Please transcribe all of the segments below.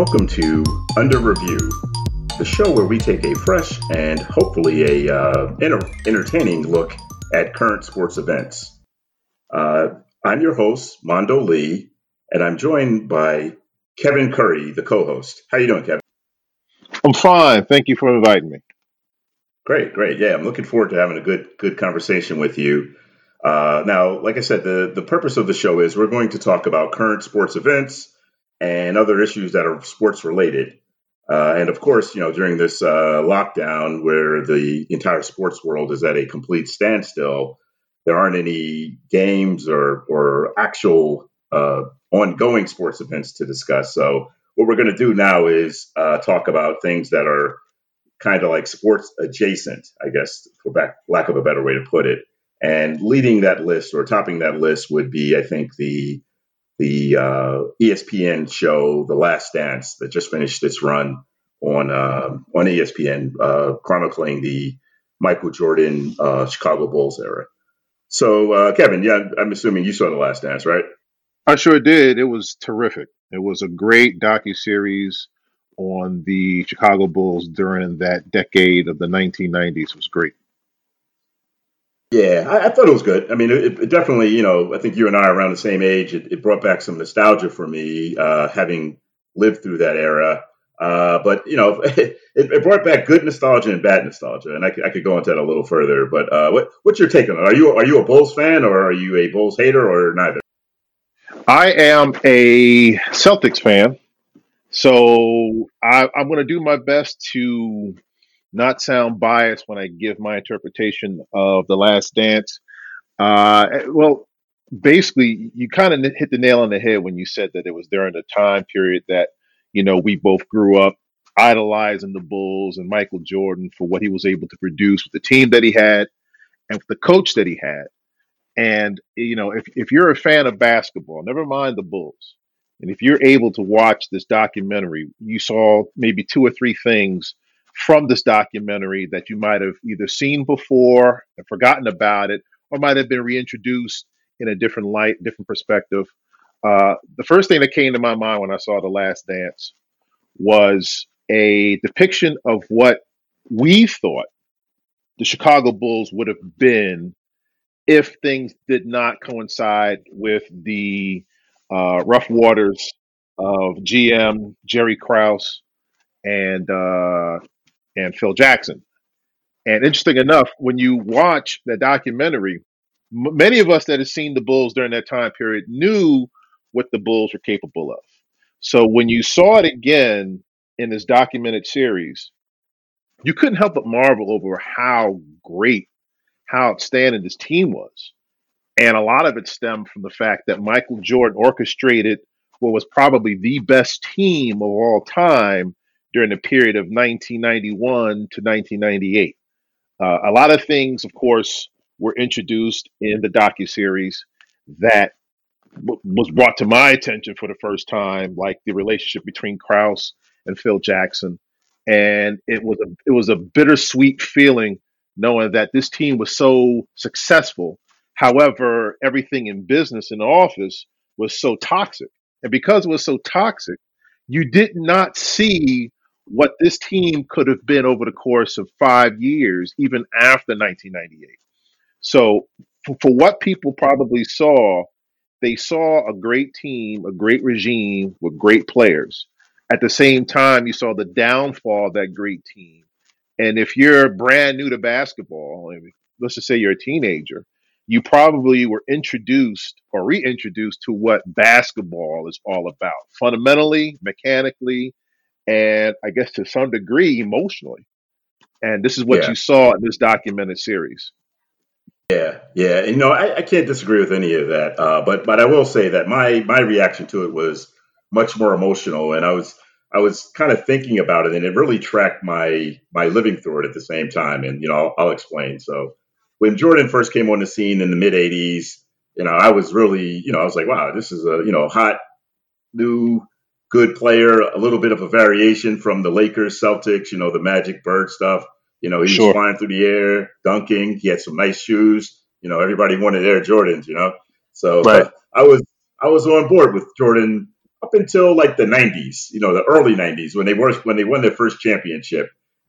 Welcome to Under Review, the show where we take a fresh and hopefully a uh, enter- entertaining look at current sports events. Uh, I'm your host, Mondo Lee, and I'm joined by Kevin Curry, the co-host. How you doing, Kevin? I'm fine. Thank you for inviting me. Great, great. Yeah, I'm looking forward to having a good good conversation with you. Uh, now, like I said, the the purpose of the show is we're going to talk about current sports events and other issues that are sports related. Uh, and of course, you know, during this uh, lockdown where the entire sports world is at a complete standstill, there aren't any games or or actual uh, ongoing sports events to discuss. So what we're going to do now is uh, talk about things that are kind of like sports adjacent, I guess, for back, lack of a better way to put it. And leading that list or topping that list would be, I think, the the uh, ESPN show The Last Dance that just finished its run on uh, on ESPN, uh, chronicling the Michael Jordan uh, Chicago Bulls era. So, uh, Kevin, yeah, I'm assuming you saw The Last Dance, right? I sure did. It was terrific. It was a great docu series on the Chicago Bulls during that decade of the 1990s. It was great. Yeah, I, I, thought it was good. I mean, it, it, definitely, you know, I think you and I are around the same age. It, it brought back some nostalgia for me, uh, having lived through that era. Uh, but you know, it, it, brought back good nostalgia and bad nostalgia, and I, I could go into that a little further. But uh, what, what's your take on it? Are you are you a Bulls fan, or are you a Bulls hater, or neither? I am a Celtics fan, so I, I'm going to do my best to not sound biased when I give my interpretation of The Last Dance. Uh, well, basically, you kind of hit the nail on the head when you said that it was during the time period that, you know, we both grew up idolizing the Bulls and Michael Jordan for what he was able to produce with the team that he had and with the coach that he had. And, you know, if, if you're a fan of basketball, never mind the Bulls, and if you're able to watch this documentary, you saw maybe two or three things from this documentary that you might have either seen before and forgotten about it, or might have been reintroduced in a different light, different perspective. Uh, the first thing that came to my mind when I saw The Last Dance was a depiction of what we thought the Chicago Bulls would have been if things did not coincide with the uh, rough waters of GM Jerry Krause and uh, and Phil Jackson. And interesting enough, when you watch that documentary, m- many of us that have seen the Bulls during that time period knew what the Bulls were capable of. So when you saw it again in this documented series, you couldn't help but marvel over how great, how outstanding this team was. And a lot of it stemmed from the fact that Michael Jordan orchestrated what was probably the best team of all time during the period of 1991 to 1998. Uh, a lot of things, of course, were introduced in the docu series that w- was brought to my attention for the first time, like the relationship between Krause and Phil Jackson, and it was a it was a bittersweet feeling knowing that this team was so successful. However, everything in business in the office was so toxic, and because it was so toxic, you did not see what this team could have been over the course of five years, even after 1998. So, for, for what people probably saw, they saw a great team, a great regime with great players. At the same time, you saw the downfall of that great team. And if you're brand new to basketball, let's just say you're a teenager, you probably were introduced or reintroduced to what basketball is all about fundamentally, mechanically, and I guess to some degree emotionally. And this is what Yeah, you saw in this documented series. yeah, yeah. And, you know, I, I can't disagree with any of that. Uh, but but I will say that my my reaction to it was much more emotional, and I was I was kind of thinking about it, and it really tracked my my living through it at the same time. And you know, I'll, I'll explain. So when Jordan first came on the scene in the mid '80s, you know, I was really, you know, I was like, wow, this is a you know hot new good player, a little bit of a variation from the Lakers, Celtics, you know, the Magic Bird stuff. You know, he was flying through the air, dunking. He had some nice shoes. You know, everybody wanted Air Jordans. You know, so Right. I was I was on board with Jordan up until like the '90s, you know, the early '90s when they were when they won their first championship,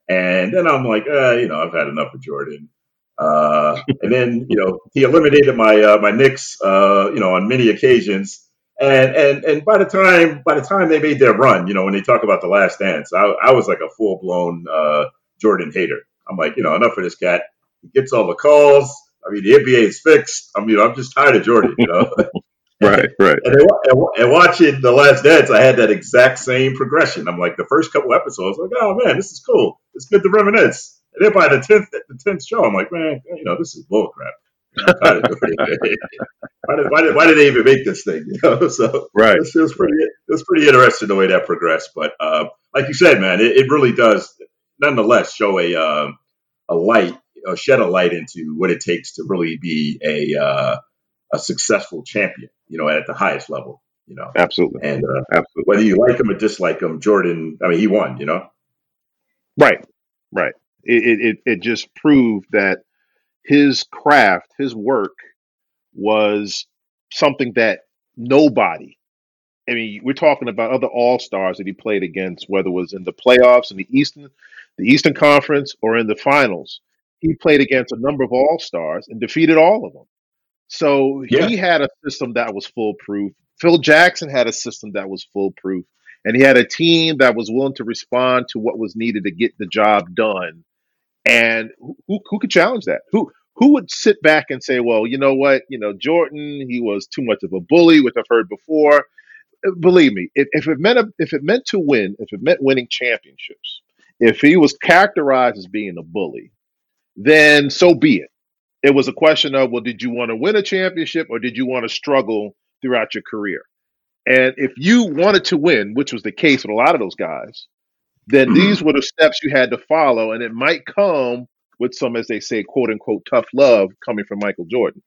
and then I'm like, uh, you know, I've had enough of Jordan. Uh, and then you know he eliminated my uh, my Knicks, uh, you know, on many occasions. And and and by the time by the time they made their run, you know, when they talk about the last dance, I, I was like a full blown uh, Jordan hater. I'm like, you know, enough of this cat. He gets all the calls. I mean, the NBA is fixed. I mean, I'm just tired of Jordan, you know. right, right. And, and, and, watching The Last Dance, I had that exact same progression. I'm like, the first couple episodes, like, oh man, this is cool. It's good to reminisce. And then by the tenth, the tenth show, I'm like, man, you know, this is bullcrap. Why, did, why, did, why did they even make this thing? You know, so right. It was pretty. It was pretty interesting the way that progressed. But uh, like you said, man, it, it, really does, nonetheless, show a uh, a light, uh, shed a light into what it takes to really be a uh, a successful champion. You know, at the highest level. You know, absolutely, and uh, absolutely. Whether you like him or dislike him, Jordan. I mean, he won. You know, right, right. It it it just proved that his craft, his work was something that nobody, I mean, we're talking about other all stars that he played against, whether it was in the playoffs in the Eastern, the Eastern Conference or in the finals. He played against a number of all stars and defeated all of them. So yeah. he had a system that was foolproof. Phil Jackson had a system that was foolproof. And he had a team that was willing to respond to what was needed to get the job done and who, who could challenge that? Who who would sit back and say, well, you know what, you know, Jordan, he was too much of a bully, which I've heard before. Uh, believe me, if, if it meant a, if it meant to win, if it meant winning championships, if he was characterized as being a bully, then so be it. It was a question of, well, did you want to win a championship or did you want to struggle throughout your career? And if you wanted to win, which was the case with a lot of those guys, then mm-hmm. these were the steps you had to follow. And it might come with some, as they say, quote unquote, tough love coming from Michael Jordan.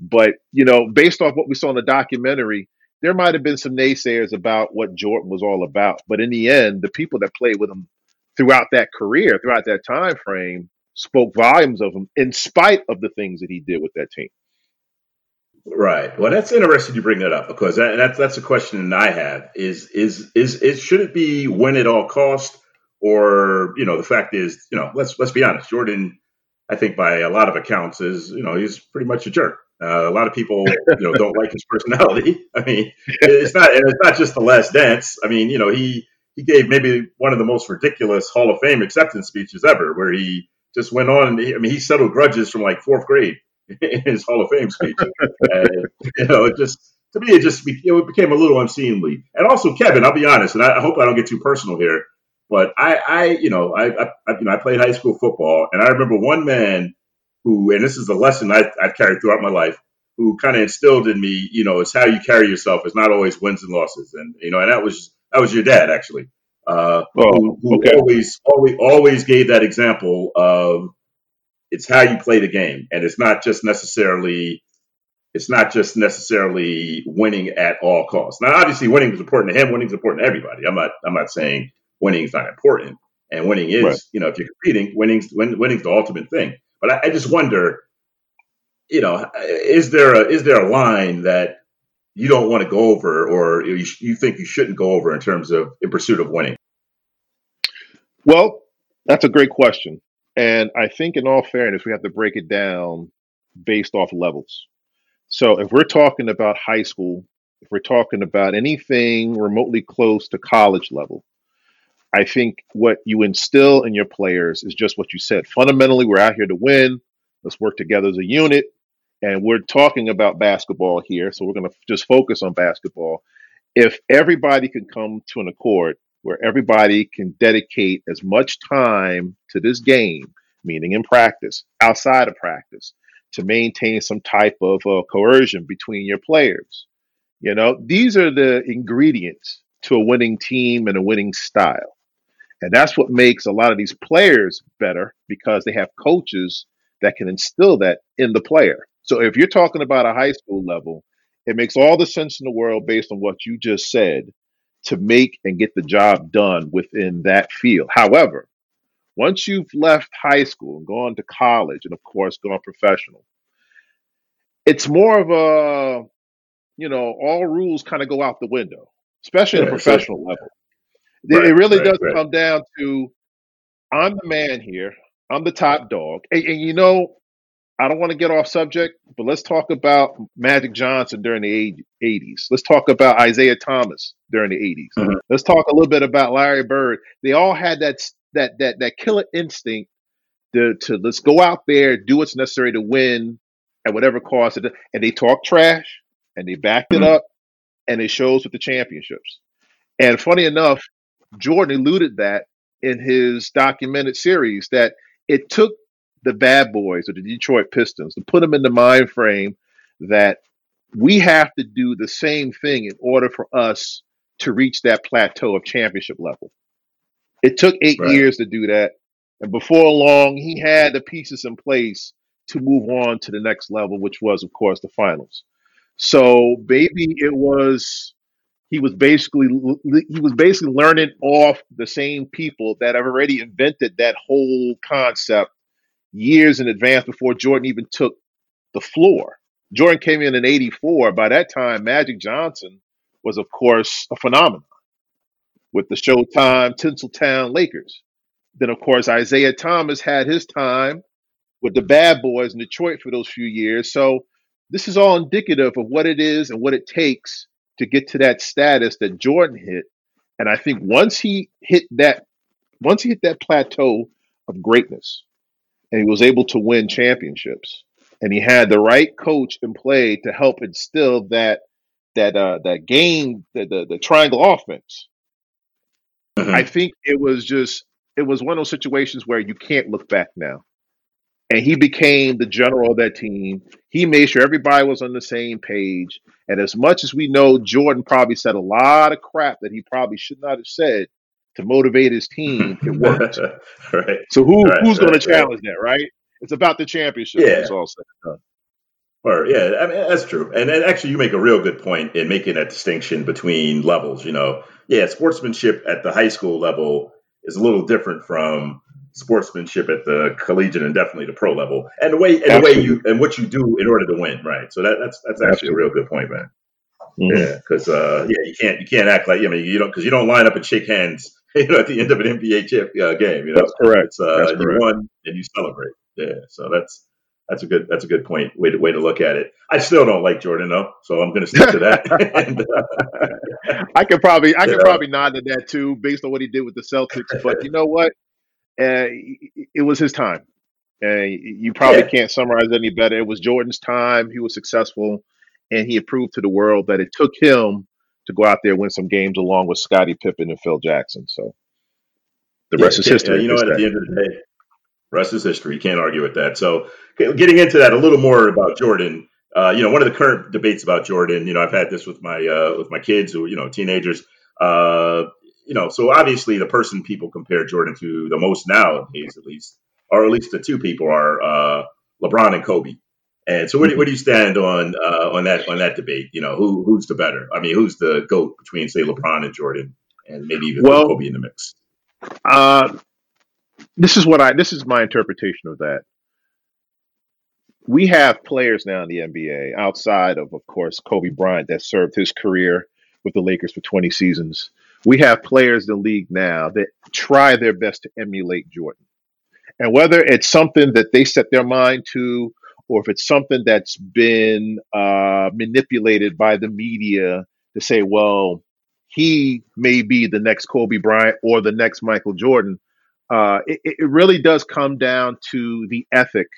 But, you know, based off what we saw in the documentary, there might have been some naysayers about what Jordan was all about. But in the end, the people that played with him throughout that career, throughout that time frame, spoke volumes of him in spite of the things that he did with that team. Right. Well, that's interesting you bring that up because that, that's that's a question that I have is is is is should it be win at all cost or you know the fact is you know let's let's be honest Jordan I think by a lot of accounts is you know he's pretty much a jerk. Uh, a lot of people you know don't like his personality. I mean it's not and it's not just the Last Dance. I mean you know he he gave maybe one of the most ridiculous Hall of Fame acceptance speeches ever where he just went on. I mean he settled grudges from like fourth grade in his Hall of Fame speech. and, you know, it just to me, it just be, it became a little unseemly. And also, Kevin, I'll be honest, and I, I hope I don't get too personal here, but I, I you know, I, I, you know, I played high school football, and I remember one man who, and this is a lesson I, I've carried throughout my life, who kind of instilled in me, you know, it's how you carry yourself. It's not always wins and losses, and you know, and that was that was your dad actually, uh, oh, who, who okay. always always always gave that example of it's how you play the game, and it's not just necessarily it's not just necessarily winning at all costs. Now, obviously, winning is important to him. Winning is important to everybody. I'm not I'm not saying winning is not important, and winning is right. you know if you're competing, winning's win, winning's the ultimate thing. But I, I just wonder, you know, is there a is there a line that you don't want to go over, or you, you think you shouldn't go over in terms of in pursuit of winning? Well, that's a great question. And I think, in all fairness, we have to break it down based off levels. So, if we're talking about high school, if we're talking about anything remotely close to college level, I think what you instill in your players is just what you said. Fundamentally, we're out here to win. Let's work together as a unit. And we're talking about basketball here. So, we're going to just focus on basketball. If everybody can come to an accord where everybody can dedicate as much time to this game, meaning in practice, outside of practice, to maintain some type of uh, coercion between your players. You know, these are the ingredients to a winning team and a winning style. And that's what makes a lot of these players better because they have coaches that can instill that in the player. So if you're talking about a high school level, it makes all the sense in the world based on what you just said to make and get the job done within that field. However, once you've left high school and gone to college and of course gone professional, it's more of a, you know, all rules kind of go out the window. especially yeah, at a professional so, level. Right, it really right, does right. come down to I'm the man here. I'm the top dog. And, and, you know, I don't want to get off subject, but let's talk about Magic Johnson during the 80s. Let's talk about Isiah Thomas during the 80s. Mm-hmm. Let's talk a little bit about Larry Bird. They all had that that that that killer instinct to, to let's go out there, do what's necessary to win at whatever cost. And they talk trash and they backed mm-hmm. it up and it shows with the championships. And funny enough, Jordan alluded that in his documented series that it took the bad boys or the Detroit Pistons to put them in the mind frame that we have to do the same thing in order for us to reach that plateau of championship level. It took eight right. years to do that. And before long, he had the pieces in place to move on to the next level, which was, of course, the finals. So maybe it was he was basically he was basically learning off the same people that have already invented that whole concept years in advance before Jordan even took the floor. Jordan came in in 84. By that time, Magic Johnson was, of course, a phenomenon with the Showtime Tinseltown Lakers. Then, of course, Isiah Thomas had his time with the bad boys in Detroit for those few years. So, this is all indicative of what it is and what it takes to get to that status that Jordan hit. And I think once he hit that, once he hit that plateau of greatness, and he was able to win championships, and he had the right coach in play to help instill that that uh, that game, the, the the triangle offense. Mm-hmm. I think it was just it was one of those situations where you can't look back now. And he became the general of that team. He made sure everybody was on the same page. And as much as we know, Jordan probably said a lot of crap that he probably should not have said to motivate his team. It worked. right. So who right, who's right, going to challenge that? Right. It's about the championship. Yeah. It's all said and done. Or yeah, I mean that's true. And, and actually, you make a real good point in making that distinction between levels. You know, yeah, sportsmanship at the high school level is a little different from sportsmanship at the collegiate and definitely the pro level, and the way and Absolutely. the way you and what you do in order to win, right? So that, that's that's actually Absolutely. a real good point, man. Mm-hmm. Yeah, because uh, yeah, you can't you can't act like I mean you don't because you don't line up and shake hands, you know, at the end of an NBA chip, uh, game. You know, that's correct. It's, uh, that's you correct. won and you celebrate. Yeah, so that's that's a good that's a good point way to way to look at it. I still don't like Jordan though, so I'm going to stick to that. and, uh, I could probably I could probably nod to that too, based on what he did with the Celtics. But you know what? uh, it was his time. And you probably yeah. can't summarize any better. It was Jordan's time. He was successful, and he proved to the world that it took him to go out there and win some games along with Scottie Pippen and Phil Jackson. So the rest is history. you know what? At the end of the day, rest is history. You can't argue with that. So getting into that a little more about Jordan. Uh, you know, one of the current debates about Jordan. You know, I've had this with my uh, with my kids who you know teenagers. Uh, you know, so obviously the person people compare Jordan to the most nowadays, at least, or at least the two people are uh, LeBron and Kobe. And so, where do, where do you stand on uh, on that on that debate? You know, who who's the better? I mean, who's the goat between say LeBron and Jordan, and maybe even well, Kobe in the mix? Uh, this is what I this is my interpretation of that. We have players now in the NBA outside of, of course, Kobe Bryant that served his career with the Lakers for 20 seasons we have players in the league now that try their best to emulate Jordan. And whether it's something that they set their mind to, or if it's something that's been uh, manipulated by the media to say, well, he may be the next Kobe Bryant or the next Michael Jordan, uh, it, it really does come down to the ethic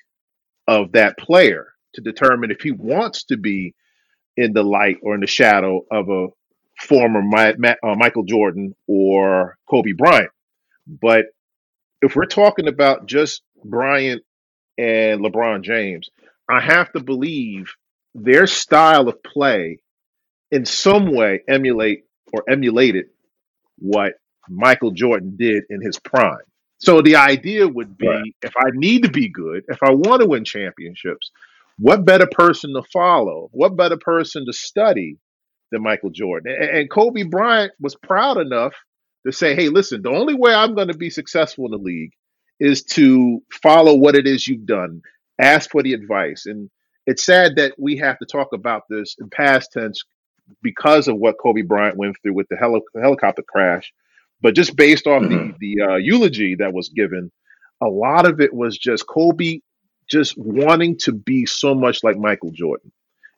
of that player to determine if he wants to be in the light or in the shadow of a former My, uh, Michael Jordan or Kobe Bryant. But if we're talking about just Bryant and LeBron James, I have to believe their style of play in some way emulate or emulated what Michael Jordan did in his prime. So the idea would be right. if I need to be good, if I want to win championships, what better person to follow? What better person to study than Michael Jordan. And, and Kobe Bryant was proud enough to say, hey, listen, the only way I'm going to be successful in the league is to follow what it is you've done, ask for the advice. And it's sad that we have to talk about this in past tense because of what Kobe Bryant went through with the heli- helicopter crash. But just based off hmm the the uh, eulogy that was given, a lot of it was just Kobe just wanting to be so much like Michael Jordan.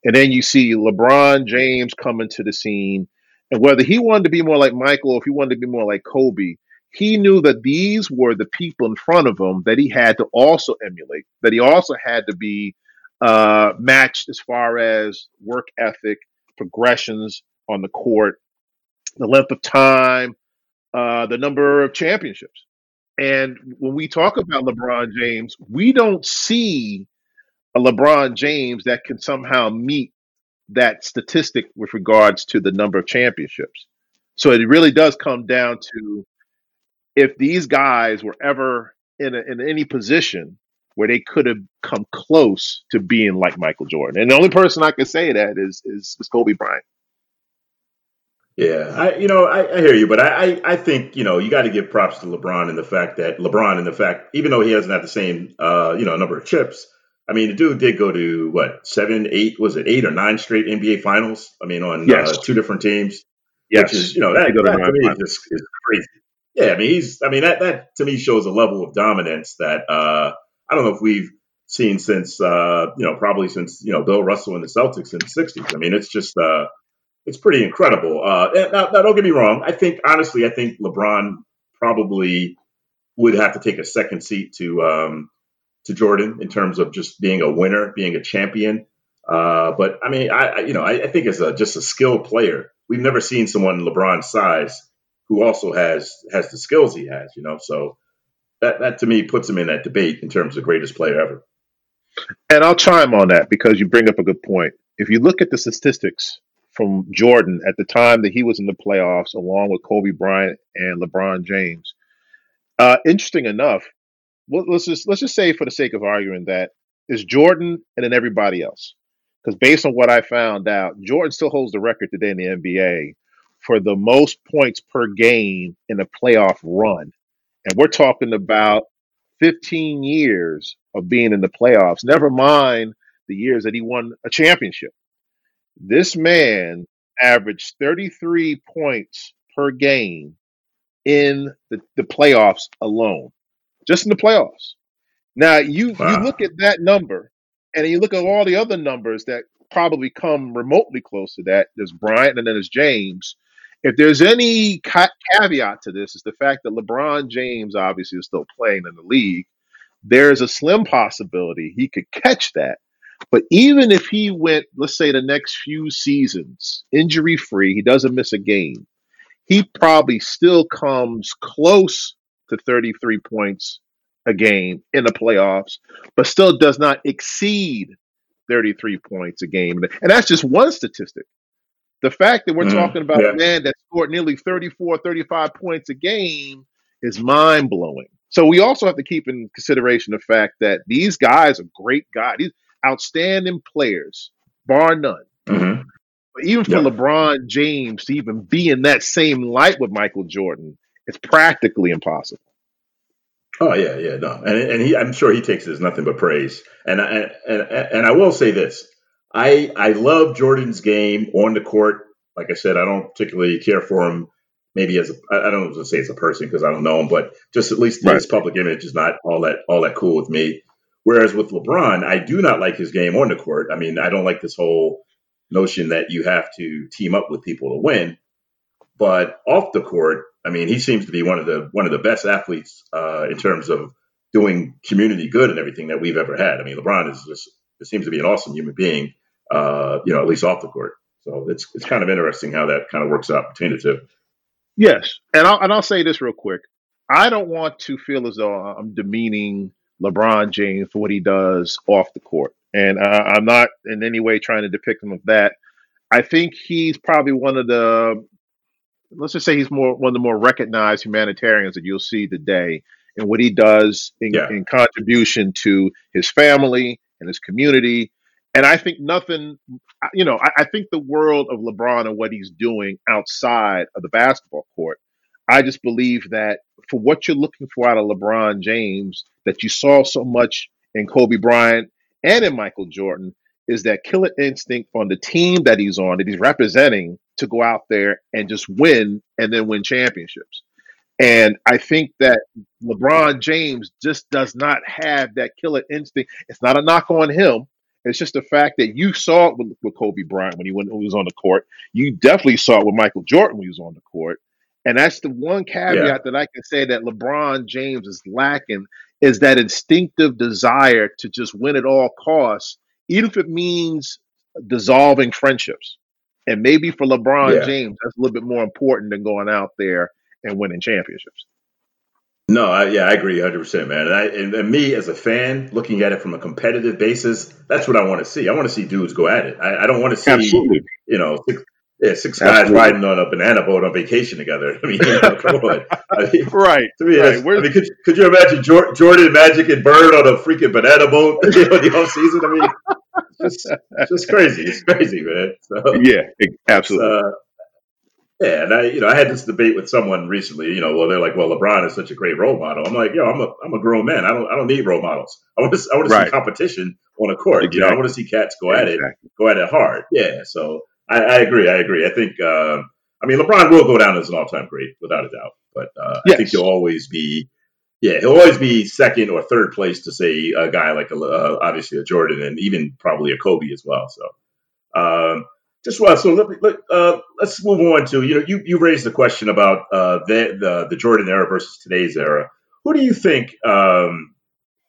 And then you see LeBron James coming to the scene. And whether he wanted to be more like Michael or if he wanted to be more like Kobe, he knew that these were the people in front of him that he had to also emulate, that he also had to be uh, matched as far as work ethic, progressions on the court, the length of time, uh, the number of championships. And when we talk about LeBron James, we don't see a LeBron James that can somehow meet that statistic with regards to the number of championships. So it really does come down to if these guys were ever in, a, in any position where they could have come close to being like Michael Jordan. And the only person I can say that is is, is Kobe Bryant. Yeah, I you know I, I hear you, but I I, I think you know you got to give props to LeBron and the fact that LeBron and the fact even though he doesn't have the same uh you know number of chips, I mean the dude did go to what seven eight was it eight or nine straight NBA finals? I mean on uh, two different teams, Yes. is you know that go to that to me is is crazy. Yeah, I mean he's I mean that that to me shows a level of dominance that uh I don't know if we've seen since uh you know probably since you know Bill Russell and the Celtics in the '60s. I mean it's just uh it's pretty incredible. Uh, now, now, don't get me wrong. I think honestly, I think LeBron probably would have to take a second seat to um, to Jordan in terms of just being a winner, being a champion. Uh, but I mean, I, I you know, I, I think as a just a skilled player, we've never seen someone LeBron's size who also has has the skills he has. You know, so that that to me puts him in that debate in terms of greatest player ever. And I'll chime on that because you bring up a good point. If you look at the statistics from Jordan at the time that he was in the playoffs, along with Kobe Bryant and LeBron James, uh, interesting enough, well, let's just let's just say for the sake of arguing that is Jordan and then everybody else. Because based on what I found out, Jordan still holds the record today in the NBA for the most points per game in a playoff run. And we're talking about 15 years of being in the playoffs, never mind the years that he won a championship. This man averaged 33 points per game in the, the playoffs alone, just in the playoffs. Now you you look at that number, and you look at all the other numbers that probably come remotely close to that. There's Bryant, and then there's James. If there's any ca- mm-hmm. caveat to this, is the fact that LeBron James obviously is still playing in the league. There's a slim possibility he could catch that. But even if he went, let's say, the next few seasons injury free, he doesn't miss a game he probably still comes close to 33 points a game in the playoffs, but still does not exceed 33 points a game. And that's just one statistic. The fact that we're Mhm. talking about Yeah. a man that scored nearly 34, 35 points a game is mind blowing. So we also have to keep in consideration the fact that these guys are great guys, these outstanding players, bar none. hmm But even for Yeah. LeBron James to even be in that same light with Michael Jordan, it's practically impossible. Oh yeah, yeah, no, and and he, I'm sure he takes it as nothing but praise. And I and and I will say this: I I love Jordan's game on the court. Like I said, I don't particularly care for him. Maybe as a, I I don't want to say as a person because I don't know him, but just at least Right. his public image is not all that all that cool with me. Whereas with LeBron, I do not like his game on the court. I mean, I don't like this whole notion that you have to team up with people to win. But off the court, I mean, he seems to be one of the one of the best athletes uh, in terms of doing community good and everything that we've ever had. I mean, LeBron is just it seems to be an awesome human being, uh, you know, at least off the court. So it's it's kind of interesting how that kind of works out between the two. Yes, and I'll and I'll say this real quick. I don't want to feel as though I'm demeaning LeBron James for what he does off the court, and uh, I'm not in any way trying to depict him of that. I think he's probably one of the let's just say he's more one of the more recognized humanitarians that you'll see today and what he does in, Yeah. in contribution to his family and his community. And I think nothing, you know, I, I think the world of LeBron and what he's doing outside of the basketball court. I just believe that for what you're looking for out of LeBron James, that you saw so much in Kobe Bryant and in Michael Jordan, is that killer instinct on the team that he's on, that he's representing, to go out there and just win and then win championships. And I think that LeBron James just does not have that killer instinct. It's not a knock on him. It's just the fact that you saw it with, with Kobe Bryant when he, went, when he was on the court. You definitely saw it with Michael Jordan when he was on the court. And that's the one caveat yeah. that I can say that LeBron James is lacking is that instinctive desire to just win at all costs, even if it means dissolving friendships. And maybe for LeBron yeah. James, that's a little bit more important than going out there and winning championships. No, I, yeah, I agree 100, percent man. And, I, and, and, me as a fan, looking at it from a competitive basis, that's what I want to see. I want to see dudes go at it. I, I don't want to see, Absolutely. you know, six, yeah, six guys riding on a banana boat on vacation together. I mean, you know, come on. I mean, right. To me, right. I mean, could, could you imagine Jordan, Magic, and Bird on a freaking banana boat the off season? I mean, it's just, it's just crazy. It's crazy, man. So, yeah, absolutely. Uh, yeah, and I, you know, I had this debate with someone recently. You know, well, they're like, "Well, LeBron is such a great role model." I'm like, "Yo, I'm a, I'm a grown man. I don't, I don't need role models. I want to, I want to right. see competition on a court. Exactly. You know, I want to see cats go at it, go at it hard. Yeah. So I, I agree. I agree. I think, uh, I mean, LeBron will go down as an all-time great without a doubt. But uh, yes. I think he'll always be, yeah, he'll always be second or third place to say a guy like a, uh, obviously a Jordan and even probably a Kobe as well. So. Um, just so let, me, let, uh, let's move on to you know you, you raised the question about uh, the, the the Jordan era versus today's era. Who do you think um,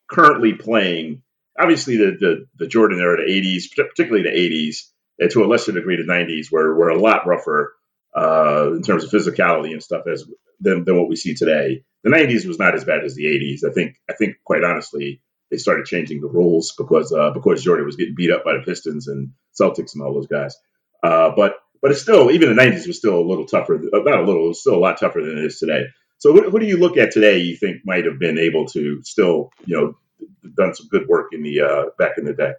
currently playing? Obviously, the, the the Jordan era, the '80s, particularly the '80s, and to a lesser degree the '90s, were were a lot rougher uh, in terms of physicality and stuff as than, than what we see today. The '90s was not as bad as the '80s. I think I think quite honestly, they started changing the rules because uh, because Jordan was getting beat up by the Pistons and Celtics and all those guys. Uh, but but it's still even the '90s was still a little tougher. Uh, not a little, it was still a lot tougher than it is today. So who do you look at today? You think might have been able to still you know done some good work in the uh, back in the day?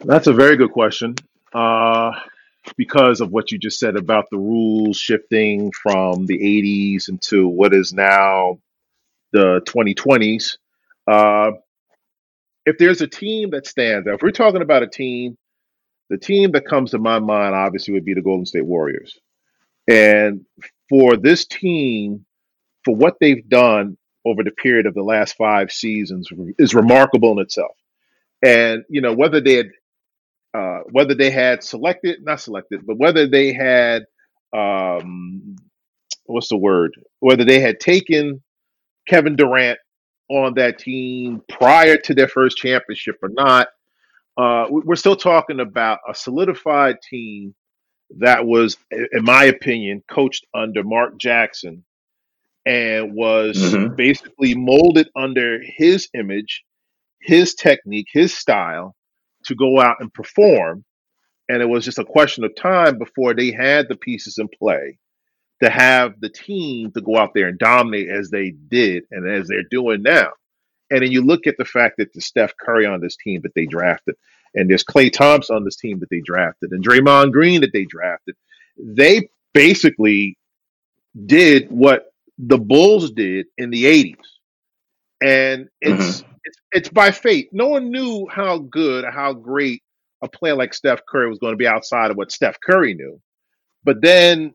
That's a very good question. Uh, because of what you just said about the rules shifting from the 80s into what is now the 2020s. Uh, if there's a team that stands out, if we're talking about a team the team that comes to my mind obviously would be the Golden State Warriors. And for this team, for what they've done over the period of the last five seasons is remarkable in itself. And you know whether they had uh, whether they had selected not selected, but whether they had um, what's the word? Whether they had taken Kevin Durant on that team prior to their first championship or not, uh, we're still talking about a solidified team that was, in my opinion, coached under Mark Jackson and was mm-hmm. basically molded under his image, his technique, his style to go out and perform. And it was just a question of time before they had the pieces in play to have the team to go out there and dominate as they did and as they're doing now. And then you look at the fact that the Steph Curry on this team that they drafted, and there's Klay Thompson on this team that they drafted, and Draymond Green that they drafted. They basically did what the Bulls did in the 80s. And it's mm-hmm. it's it's by fate. No one knew how good, how great a player like Steph Curry was going to be outside of what Steph Curry knew. But then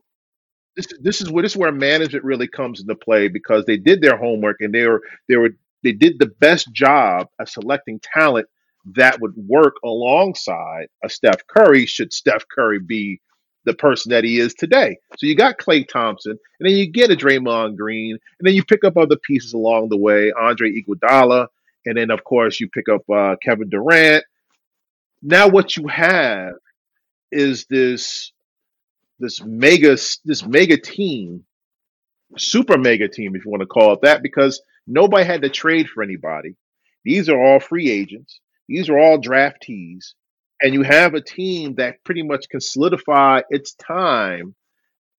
this this is where this is where management really comes into play because they did their homework and they were they were they did the best job of selecting talent that would work alongside a Steph Curry should Steph Curry be the person that he is today. So you got Klay Thompson, and then you get a Draymond Green, and then you pick up other pieces along the way, Andre Iguodala, and then of course you pick up uh, Kevin Durant. Now what you have is this this mega this mega team, super mega team, if you want to call it that, because Nobody had to trade for anybody. These are all free agents. These are all draftees. And you have a team that pretty much can solidify its time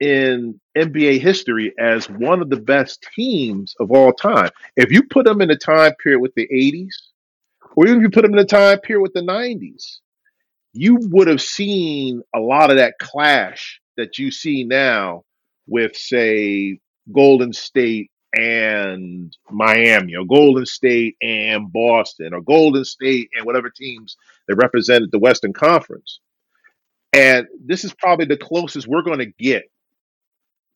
in NBA history as one of the best teams of all time. If you put them in a time period with the 80s, or even if you put them in a time period with the 90s, you would have seen a lot of that clash that you see now with, say, Golden State and Miami, or Golden State and Boston, or Golden State and whatever teams that represented the Western Conference. And this is probably the closest we're going to get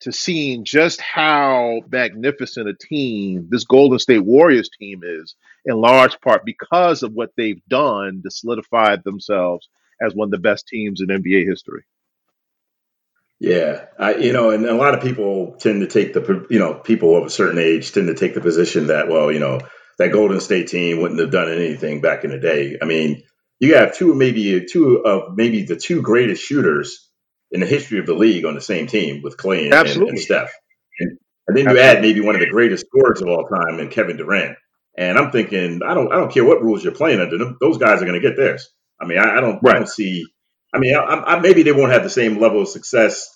to seeing just how magnificent a team this Golden State Warriors team is, in large part because of what they've done to solidify themselves as one of the best teams in NBA history. Yeah, I, you know, and a lot of people tend to take the, you know, people of a certain age tend to take the position that, well, you know, that Golden State team wouldn't have done anything back in the day. I mean, you have two, maybe two of maybe the two greatest shooters in the history of the league on the same team with Klay and, and, and Steph. And, and, then you Absolutely. add maybe one of the greatest scorers of all time and Kevin Durant. And I'm thinking, I don't, I don't care what rules you're playing under. Those guys are going to get theirs. I mean, I, I don't, right. I don't see I mean, I, I, maybe they won't have the same level of success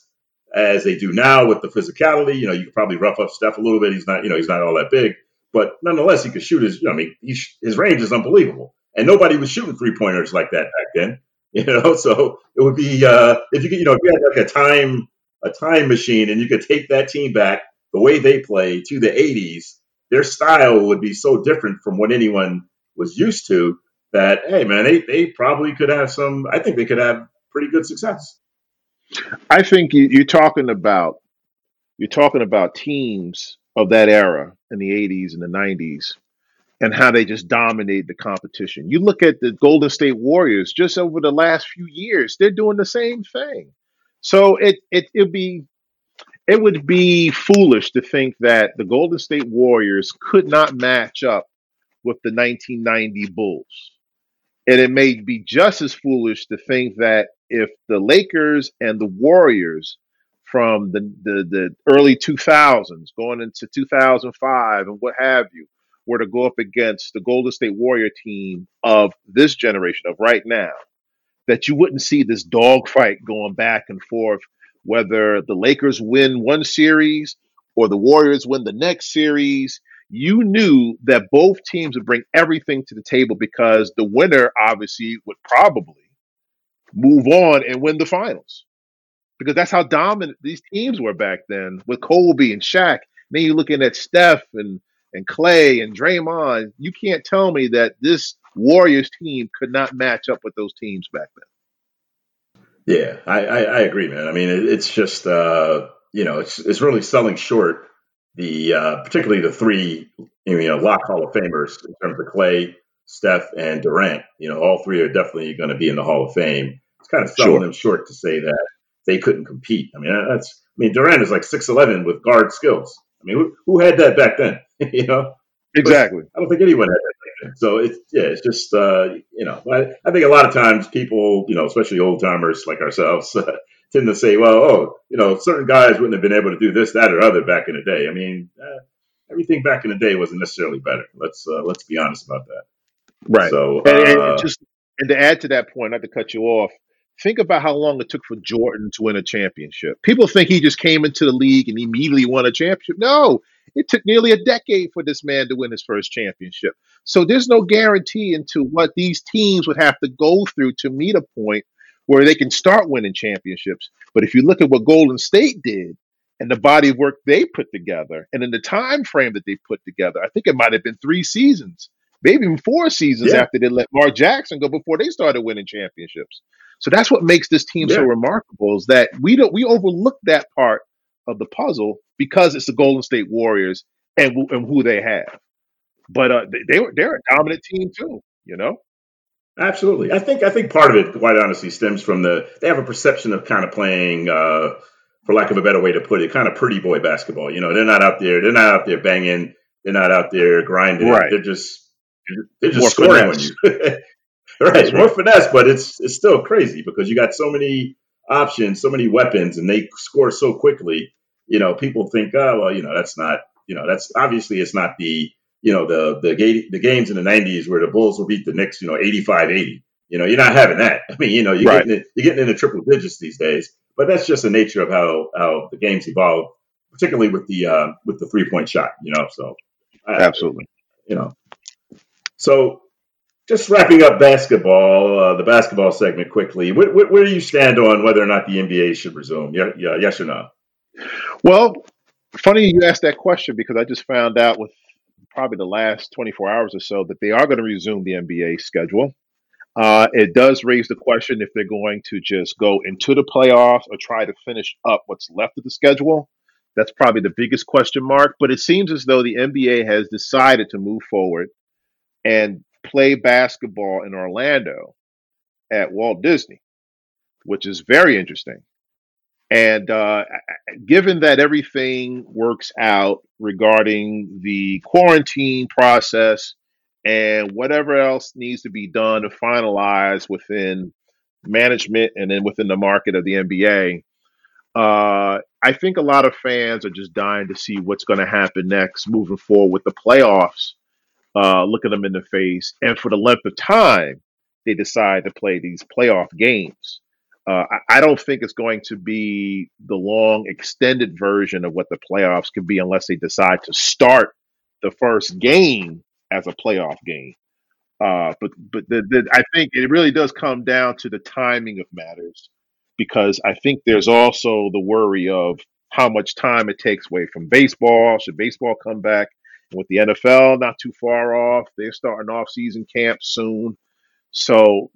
as they do now with the physicality. You know, you could probably rough up Steph a little bit. He's not, you know, he's not all that big, but nonetheless, he could shoot his. You know, I mean, he, his range is unbelievable, and nobody was shooting three pointers like that back then. You know, so it would be uh, if you could, you know, if you had like a time a time machine and you could take that team back the way they play to the 80s, their style would be so different from what anyone was used to that hey man, they they probably could have some. I think they could have pretty good success. I think you, are talking about you're talking about teams of that era in the 80s and the 90s and how they just dominate the competition. You look at the Golden State Warriors just over the last few years, they're doing the same thing. So it it it'd be it would be foolish to think that the Golden State Warriors could not match up with the 1990 Bulls. And it may be just as foolish to think that if the Lakers and the Warriors from the, the, the early 2000s going into 2005 and what have you were to go up against the Golden State Warrior team of this generation, of right now, that you wouldn't see this dogfight going back and forth, whether the Lakers win one series or the Warriors win the next series. You knew that both teams would bring everything to the table because the winner obviously would probably move on and win the finals because that's how dominant these teams were back then with Kobe and Shaq. Then you're looking at Steph and and Klay and Draymond. You can't tell me that this Warriors team could not match up with those teams back then. Yeah, I, I, I agree, man. I mean, it, it's just uh, you know, it's it's really selling short the uh, particularly the three you know lock Hall of Famers in terms of Klay, Steph, and Durant. You know, all three are definitely going to be in the Hall of Fame. It's kind of selling sure. them short to say that they couldn't compete. I mean, that's I mean Durant is like six eleven with guard skills. I mean, who, who had that back then? you know, exactly. But I don't think anyone had that back then. So it's yeah, it's just uh, you know, I, I think a lot of times people, you know, especially old timers like ourselves. tend to say, well, oh, you know, certain guys wouldn't have been able to do this, that, or other back in the day. I mean, uh, everything back in the day wasn't necessarily better. Let's uh, let's be honest about that. Right. So, and, and uh, just and to add to that point, not to cut you off, think about how long it took for Jordan to win a championship. People think he just came into the league and immediately won a championship. No, it took nearly a decade for this man to win his first championship. So there's no guarantee into what these teams would have to go through to meet a point where they can start winning championships. But if you look at what Golden State did and the body of work they put together, and in the time frame that they put together, I think it might have been three seasons, maybe even four seasons yeah. after they let Mark Jackson go before they started winning championships. So that's what makes this team yeah. so remarkable is that we don't we overlook that part of the puzzle because it's the Golden State Warriors and, and who they have. But uh, they, they were they're a dominant team too, you know. Absolutely. I think I think part of it, quite honestly, stems from the they have a perception of kind of playing, uh, for lack of a better way to put it, kind of pretty boy basketball. You know, they're not out there, they're not out there banging, they're not out there grinding. Right. They're just they're just more scoring finesse. on you. right, That's more right. finesse, but it's it's still crazy because you got so many options, so many weapons, and they score so quickly. You know, people think, oh well, you know, that's not, you know, that's obviously it's not the you know, the the the games in the '90s where the Bulls will beat the Knicks, you know, 85-80. You know, you're not having that. I mean, you know, you're right. getting it, you're getting into triple digits these days. But that's just the nature of how how the games evolve, particularly with the uh, with the three point shot. You know, so absolutely, you know, so just wrapping up basketball, uh, the basketball segment quickly. Where, where, where, do you stand on whether or not the NBA should resume? Yeah, yeah, yes or no? Well, Funny you asked that question because I just found out with probably the last 24 hours or so that they are going to resume the NBA schedule. Uh, it does raise the question if they're going to just go into the playoffs or try to finish up what's left of the schedule. That's probably the biggest question mark. But it seems as though the NBA has decided to move forward and play basketball in Orlando at Walt Disney, which is very interesting. And uh, given that everything works out regarding the quarantine process and whatever else needs to be done to finalize within management and then within the market of the NBA, uh, I think a lot of fans are just dying to see what's going to happen next moving forward with the playoffs. Uh, look at them in the face, and for the length of time they decide to play these playoff games. Uh, I, I don't think it's going to be the long, extended version of what the playoffs could be unless they decide to start the first game as a playoff game. Uh, but but the, the, I think it really does come down to the timing of matters because I think there's also the worry of how much time it takes away from baseball. Should baseball come back? With the NFL not too far off, they're starting off season camp soon. So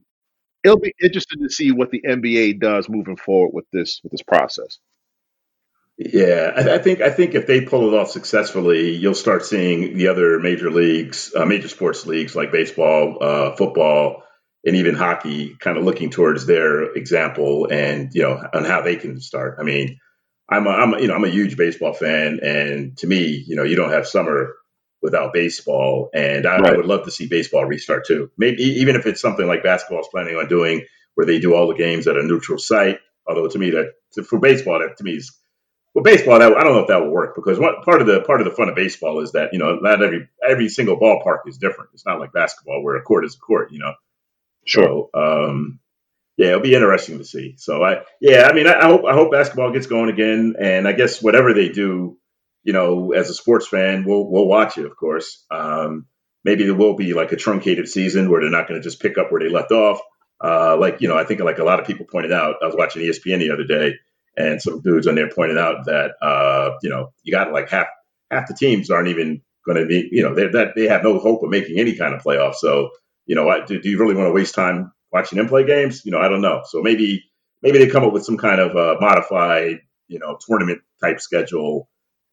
it'll be interesting to see what the NBA does moving forward with this with this process. Yeah, I, I think I think if they pull it off successfully, you'll start seeing the other major leagues, uh, major sports leagues like baseball, uh, football, and even hockey, kind of looking towards their example and you know on how they can start. I mean, I'm a, I'm a, you know I'm a huge baseball fan, and to me, you know, you don't have summer without baseball. And I, right. I, would love to see baseball restart too. Maybe even if it's something like basketball is planning on doing, where they do all the games at a neutral site. Although to me, that for baseball, that to me is well, baseball. That, I don't know if that will work because what part of the part of the fun of baseball is that you know not every every single ballpark is different. It's not like basketball where a court is a court. You know. Sure. So, um, yeah, it'll be interesting to see. So I, yeah, I mean, I, I hope I hope basketball gets going again, and I guess whatever they do, you know, as a sports fan, we'll we'll watch it, of course. Um, maybe there will be like a truncated season where they're not going to just pick up where they left off. Uh, like you know, I think like a lot of people pointed out. I was watching ESPN the other day, and some dudes on there pointed out that uh, you know you got like half half the teams aren't even going to be you know they that they have no hope of making any kind of playoff. So you know, do, do you really want to waste time watching them play games? You know, I don't know. So maybe maybe they come up with some kind of uh, modified you know tournament type schedule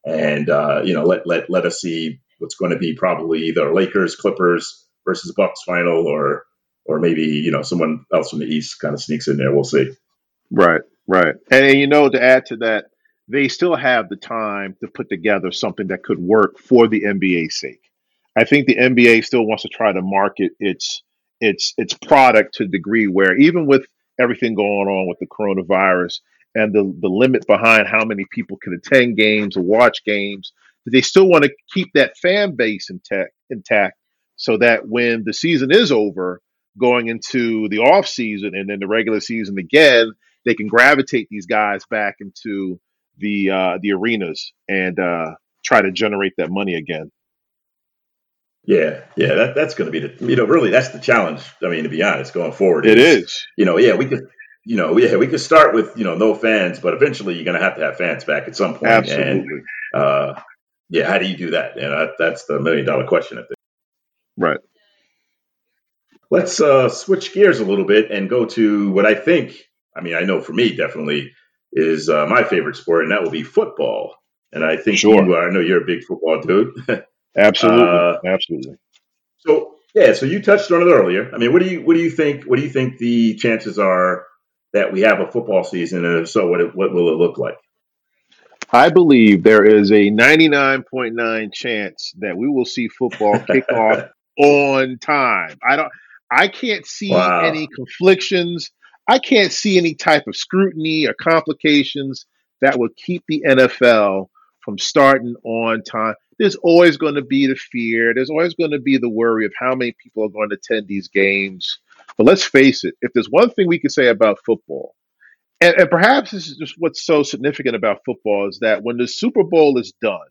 and uh, you know let let let us see what's going to be probably either Lakers Clippers versus Bucks final or or maybe you know someone else from the East kind of sneaks in there. We'll see. Right, right, and, you know to add to that, they still have the time to put together something that could work for the NBA's sake. I think the NBA still wants to try to market its its its product to a degree where even with everything going on with the coronavirus, and the, the limit behind how many people can attend games or watch games. But They still want to keep that fan base intact, intact so that when the season is over, going into the off season and then the regular season again, they can gravitate these guys back into the uh, the arenas and uh, try to generate that money again. Yeah, yeah, that, that's going to be the you know really that's the challenge. I mean, to be honest, going forward, it is. is. You know, yeah, we could you know, yeah, we could start with you know no fans, but eventually you're going to have to have fans back at some point. Absolutely. And, uh, yeah, how do you do that? And that, that's the million dollar question. I think. Right. Let's uh, switch gears a little bit and go to what I think. I mean, I know for me definitely is uh, my favorite sport, and that will be football. And I think sure. you are. I know you're a big football dude. Absolutely. Uh, Absolutely. So yeah, so you touched on it earlier. I mean, what do you what do you think? What do you think the chances are that we have a football season, and if so, what it, what will it look like? I believe there is a 99.9 chance that we will see football kick off on time. I don't I can't see wow. any conflictions. I can't see any type of scrutiny or complications that would keep the NFL from starting on time. There's always going to be the fear. There's always going to be the worry of how many people are going to attend these games. But let's face it, if there's one thing we can say about football, and, and perhaps this is just what's so significant about football, is that when the Super Bowl is done,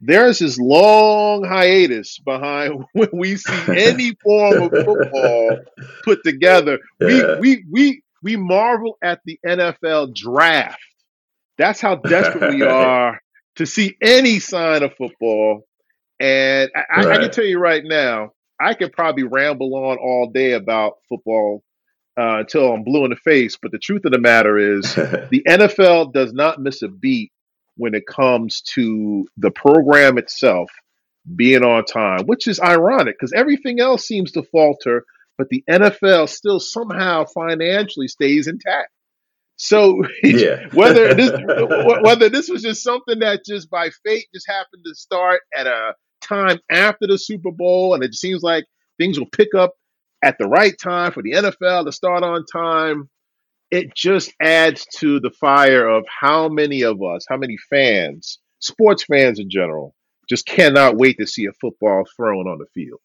there's this long hiatus behind when we see any form of football put together. Yeah. We we we we marvel at the NFL draft. That's how desperate we are to see any sign of football. And I, right. I, can tell you right now, I could probably ramble on all day about football uh, until I'm blue in the face. But the truth of the matter is, the NFL does not miss a beat when it comes to the program itself being on time, which is ironic because everything else seems to falter, but the NFL still somehow financially stays intact. So yeah. whether this whether this was just something that just by fate just happened to start at a time after the Super Bowl, and it seems like things will pick up at the right time for the NFL to start on time. It just adds to the fire of how many of us, how many fans, sports fans in general, just cannot wait to see a football thrown on the field.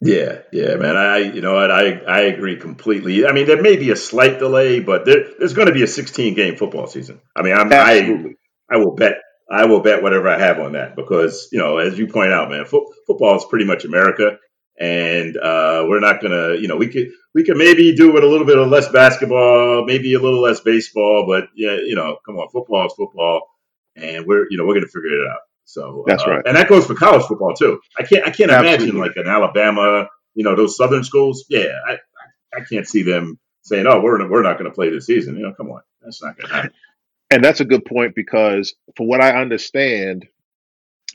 Yeah, yeah, man. I, you know what? I, I agree completely. I mean, there may be a slight delay, but there, there's going to be a 16 game football season. I mean, I'm, Absolutely. I, I will bet, I will bet whatever I have on that because, you know, as you point out, man, fo- football is pretty much America, and uh, we're not gonna, you know, we could, we could maybe do with a little bit of less basketball, maybe a little less baseball, but yeah, you know, come on, football is football, and we're, you know, we're gonna figure it out. So that's uh, right, and that goes for college football too. I can't I can't Absolutely. imagine like an Alabama, you know, those Southern schools. Yeah, I I can't see them saying, "Oh, we're we're not going to play this season." You know, come on, that's not going to happen. And that's a good point because, for what I understand,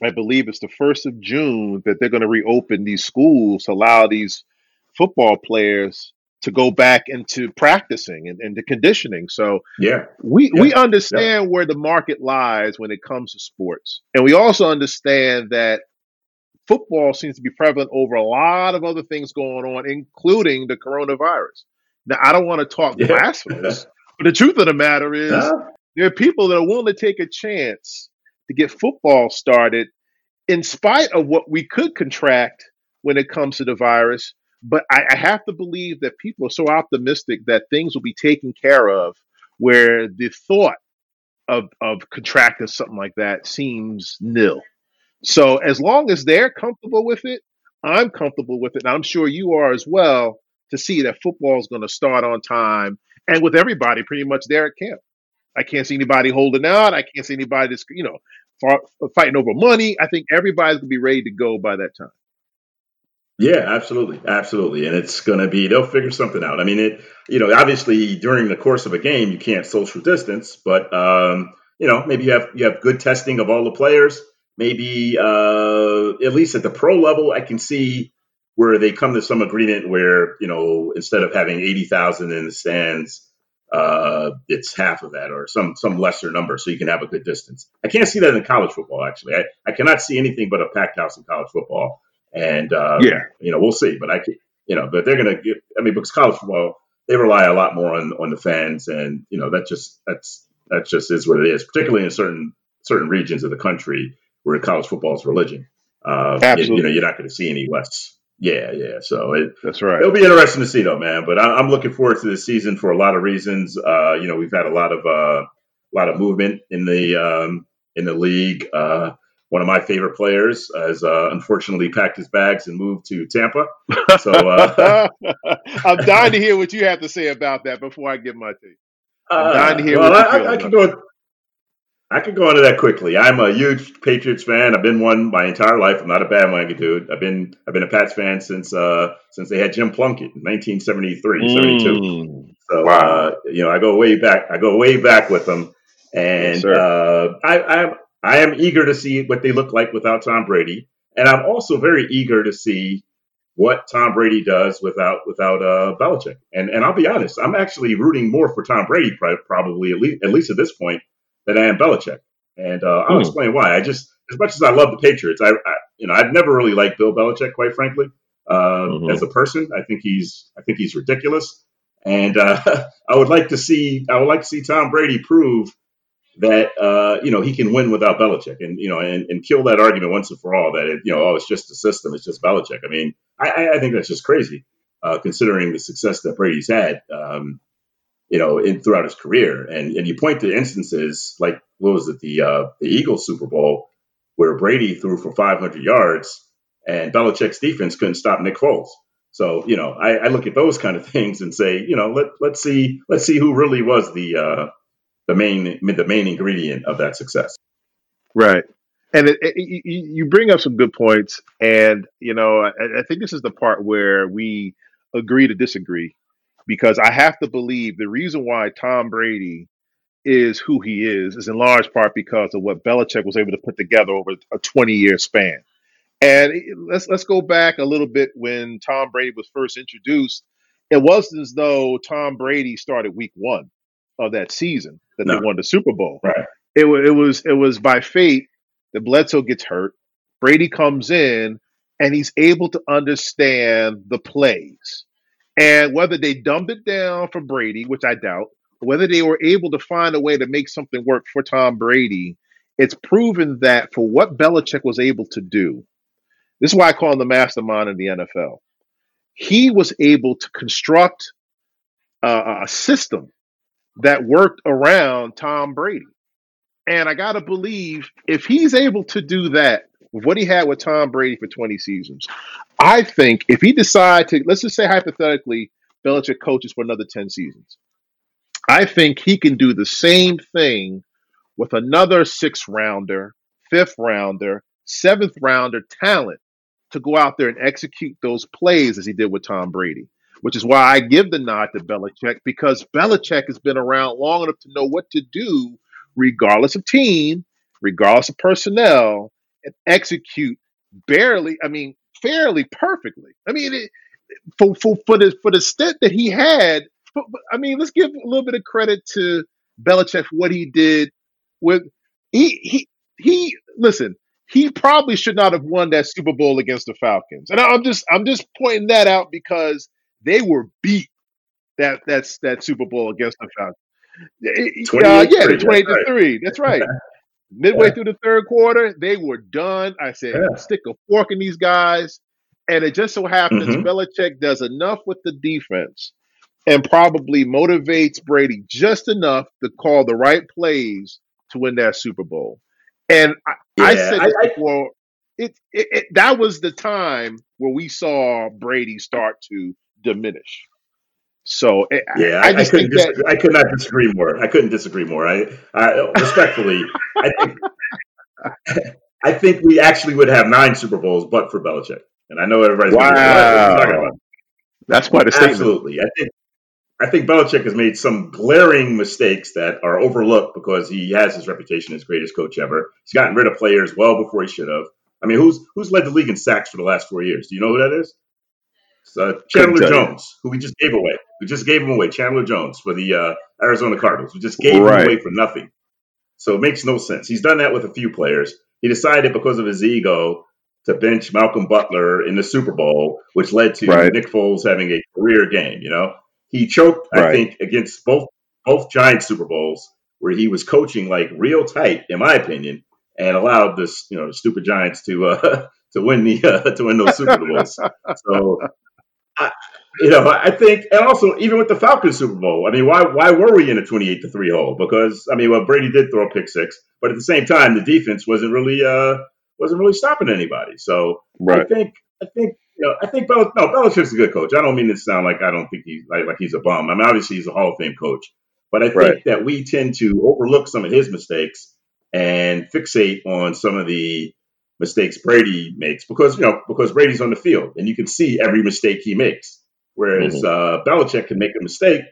I believe it's the first of June that they're going to reopen these schools, to allow these football players to go back into practicing and, and to conditioning. So yeah, we yeah. we understand yeah. where the market lies when it comes to sports, and we also understand that football seems to be prevalent over a lot of other things going on, including the coronavirus. Now, I don't want to talk yeah. blasphemous, but the truth of the matter is there are people that are willing to take a chance to get football started in spite of what we could contract when it comes to the virus but I, I have to believe that people are so optimistic that things will be taken care of where the thought of, of contracting something like that seems nil. So as long as they're comfortable with it, I'm comfortable with it. And I'm sure you are as well to see that football is going to start on time and with everybody pretty much there at camp. I can't see anybody holding out. I can't see anybody just, you know, fighting over money. I think everybody's to be ready to go by that time. Yeah, absolutely, absolutely, and it's to be they'll figure something out. I mean, it you know obviously during the course of a game you can't social distance, but um, you know maybe you have you have good testing of all the players. Maybe uh, at least at the pro level, I can see where they come to some agreement where you know instead of having eighty thousand in the stands, uh, it's half of that or some some lesser number, so you can have a good distance. I can't see that in college football. Actually, I, I cannot see anything but a packed house in college football. And uh, yeah, you know, we'll see. But I, you know, but they're going to get. I mean, because college football, they rely a lot more on on the fans, and you know, that just that's that just is what it is. Particularly in certain certain regions of the country where college football is religion. Uh, Absolutely. you know, you're not going to see any less. Yeah, yeah. So it, that's right. It'll be interesting to see, though, man. But I, am looking forward to this season for a lot of reasons. Uh, you know, we've had a lot of uh, a lot of movement in the um, in the league. Uh, one of my favorite players has uh, unfortunately packed his bags and moved to Tampa. So uh, I'm dying to hear what you have to say about that before I give my take. I'm uh, dying to hear well, what you I, I, I can go. I can go into that quickly. I'm a huge Patriots fan. I've been one my entire life. I'm not a bandwagon dude. I've been I've been a Pats fan since uh, since they had Jim Plunkett in 1973, mm. 72. So wow. uh, you know, I go way back. I go way back with them, and yes, uh, I, I I am eager to see what they look like without Tom Brady, and I'm also very eager to see what Tom Brady does without without uh, Belichick. And and I'll be honest, I'm actually rooting more for Tom Brady probably at least at least at this point than I am Belichick. And uh, I'll hmm. explain why. I just as much as I love the Patriots, I, I you know I've never really liked Bill Belichick, quite frankly. Uh, mm-hmm. As a person, I think he's I think he's ridiculous, and uh, I would like to see I would like to see Tom Brady prove that uh, you know he can win without Belichick, and you know, and, and kill that argument once and for all that it, you know, oh, it's just the system, it's just Belichick. I mean, I, I think that's just crazy, uh, considering the success that Brady's had, um, you know, in throughout his career. And and you point to instances like what was it, the uh, the Eagles Super Bowl, where Brady threw for 500 yards, and Belichick's defense couldn't stop Nick Foles. So you know, I, I look at those kind of things and say, you know, let let's see let's see who really was the uh, the main the main ingredient of that success. Right. And it, it, you bring up some good points, and you know I, I think this is the part where we agree to disagree, because I have to believe the reason why Tom Brady is who he is is in large part because of what Belichick was able to put together over a 20 year span. And let's let's go back a little bit when Tom Brady was first introduced. It wasn't as though Tom Brady started week one of that season that they won the Super Bowl. right. It was it was it was by fate that Bledsoe gets hurt. Brady comes in and he's able to understand the plays. And whether they dumbed it down for Brady, which I doubt, whether they were able to find a way to make something work for Tom Brady, it's proven that for what Belichick was able to do, this is why I call him the mastermind of the NFL. He was able to construct a, a system that worked around Tom Brady. And I got to believe if he's able to do that with what he had with Tom Brady for 20 seasons, I think if he decide to, let's just say hypothetically, Belichick coaches for another 10 seasons, I think he can do the same thing with another six rounder, fifth rounder, seventh rounder talent to go out there and execute those plays as he did with Tom Brady. Which is why I give the nod to Belichick because Belichick has been around long enough to know what to do, regardless of team, regardless of personnel, and execute barely, I mean, fairly perfectly. I mean, it, for, for, for, the, for the stint that he had, but, I mean, let's give a little bit of credit to Belichick for what he did with he he he listen he probably should not have won that Super Bowl against the Falcons. And I'm just I'm just pointing that out because they were beat that that's that Super Bowl against the Falcons. Uh, yeah, the 3. 28 to 3. That's right. Midway through the third quarter, they were done. I said, Yeah. stick a fork in these guys. And it just so happens hmm Belichick does enough with the defense and probably motivates Brady just enough to call the right plays to win that Super Bowl. And I, I said I, I, before. It, it, it that was the time where we saw Brady start to diminish. So it, yeah. I, I I, couldn't think that disagree. I could not disagree more. I couldn't disagree more. I, I respectfully, I think I think we actually would have nine Super Bowls, but for Belichick. And I know everybody's gonna be like, "What? What are you talking wow, about?" that's quite a statement. Absolutely. I think I think Belichick has made some glaring mistakes that are overlooked because he has his reputation as greatest coach ever. He's gotten rid of players well before he should have. I mean, who's who's led the league in sacks for the last four years? Do you know who that is? It's, uh, Chandler. Jones, who we just gave away. We just gave him away. Chandler Jones for the uh, Arizona Cardinals. We just gave him away for nothing. So it makes no sense. He's done that with a few players. He decided because of his ego to bench Malcolm Butler in the Super Bowl, which led to Right. Nick Foles having a career game. You know, he choked, I think, against both both Giants Super Bowls where he was coaching like real tight, in my opinion, and allowed this you know stupid Giants to uh, to win the uh, to win those Super Bowls. So I, you know, I think, and also even with the Falcons Super Bowl, I mean, why why were we in a twenty-eight to three hole? Because I mean, well, Brady did throw a pick six, but at the same time, the defense wasn't really uh wasn't really stopping anybody. So I think I think you know I think Bel- no Belichick's a good coach. I don't mean to sound like I don't think he's like like he's a bum. I mean, obviously he's a Hall of Fame coach, but I think Right. that we tend to overlook some of his mistakes and fixate on some of the mistakes Brady makes because you know because Brady's on the field and you can see every mistake he makes. Whereas hmm uh, Belichick can make a mistake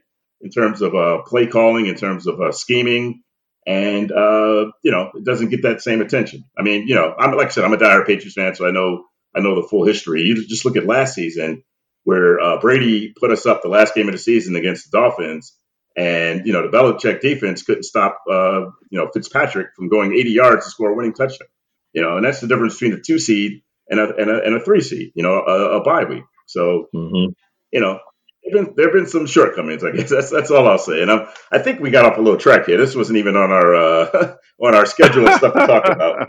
in terms of uh, play calling, in terms of uh, scheming, and uh, you know it doesn't get that same attention. I mean, you know, I'm like I said, I'm a dire Patriots fan, so I know I know the full history. You just look at last season where uh, Brady put us up the last game of the season against the Dolphins, and you know the Belichick defense couldn't stop uh, you know Fitzpatrick from going 80 yards to score a winning touchdown. You know, and that's the difference between a two seed and a and a, and a three seed. You know, a, a bye week. So hmm you know, there've been there've been some shortcomings. I guess that's that's all I'll say. And I'm, I think we got off a little track here. This wasn't even on our uh, on our schedule and stuff to talk about.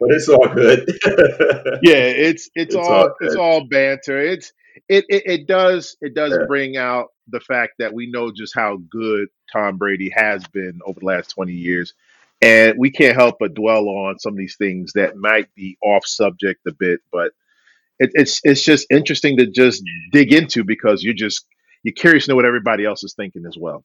But it's, all good. Yeah, it's it's it's all all it's all banter. It's it, it it does it does Yeah. bring out the fact that we know just how good Tom Brady has been over the last 20 years. And we can't help but dwell on some of these things that might be off subject a bit, but it, it's it's just interesting to just dig into because you're just you're curious to know what everybody else is thinking as well.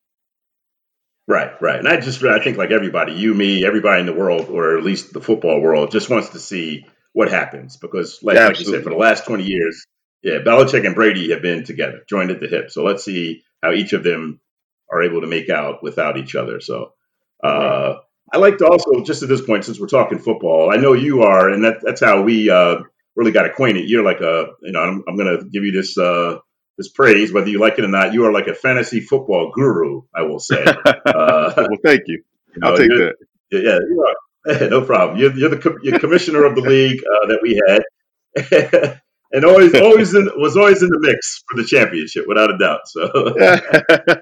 Right, right. And I just, I think like everybody, you, me, everybody in the world, or at least the football world, just wants to see what happens because, like, like you said, for the last 20 years, yeah, Belichick and Brady have been together, joined at the hip. So let's see how each of them are able to make out without each other. So uh. I like to also, just at this point, since we're talking football, I know you are, and that, that's how we uh, really got acquainted. You're like a, you know, I'm, I'm going to give you this uh, this praise, whether you like it or not. You are like a fantasy football guru, I will say. Uh, well, thank you. you know, I'll take that. Yeah, you are. no problem. You're, you're the you're commissioner of the league uh, that we had, and always always in, was always in the mix for the championship, without a doubt. So,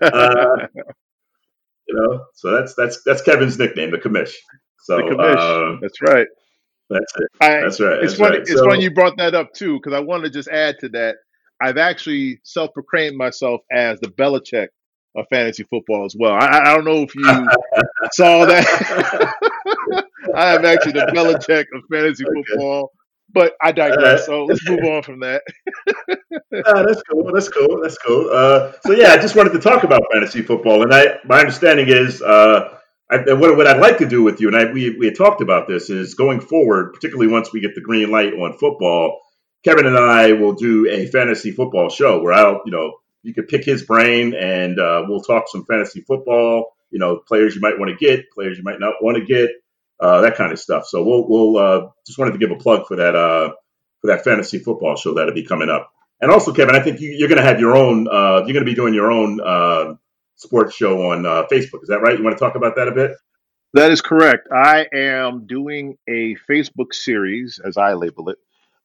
uh, you know, so that's that's that's Kevin's nickname, the commish. So, the commish. Uh, that's right. That's it. I, that's right. It's that's funny. Right. It's so, funny you brought that up too, because I want to just add to that I've actually self-proclaimed myself as the Belichick of fantasy football as well. I, I don't know if you saw that. I am actually the Belichick of fantasy okay. football, but I digress. So let's move on from that. uh, that's cool. That's cool. That's cool. Uh, so yeah, I just wanted to talk about fantasy football, and I my understanding is. Uh, I, what, what I'd like to do with you, and I, we, we had talked about this, is going forward, particularly once we get the green light on football, Kevin and I will do a fantasy football show where I'll, you know, you could pick his brain and uh, we'll talk some fantasy football. You know, players you might want to get, players you might not want to get, uh, that kind of stuff. So we'll we'll uh, just wanted to give a plug for that uh, for that fantasy football show that'll be coming up. And also, Kevin, I think you, are going to have your own. Uh, you're going to be doing your own uh, sports show on Facebook. Is that right? You want to talk about that a bit? That is correct. I am doing a Facebook series, as I label it,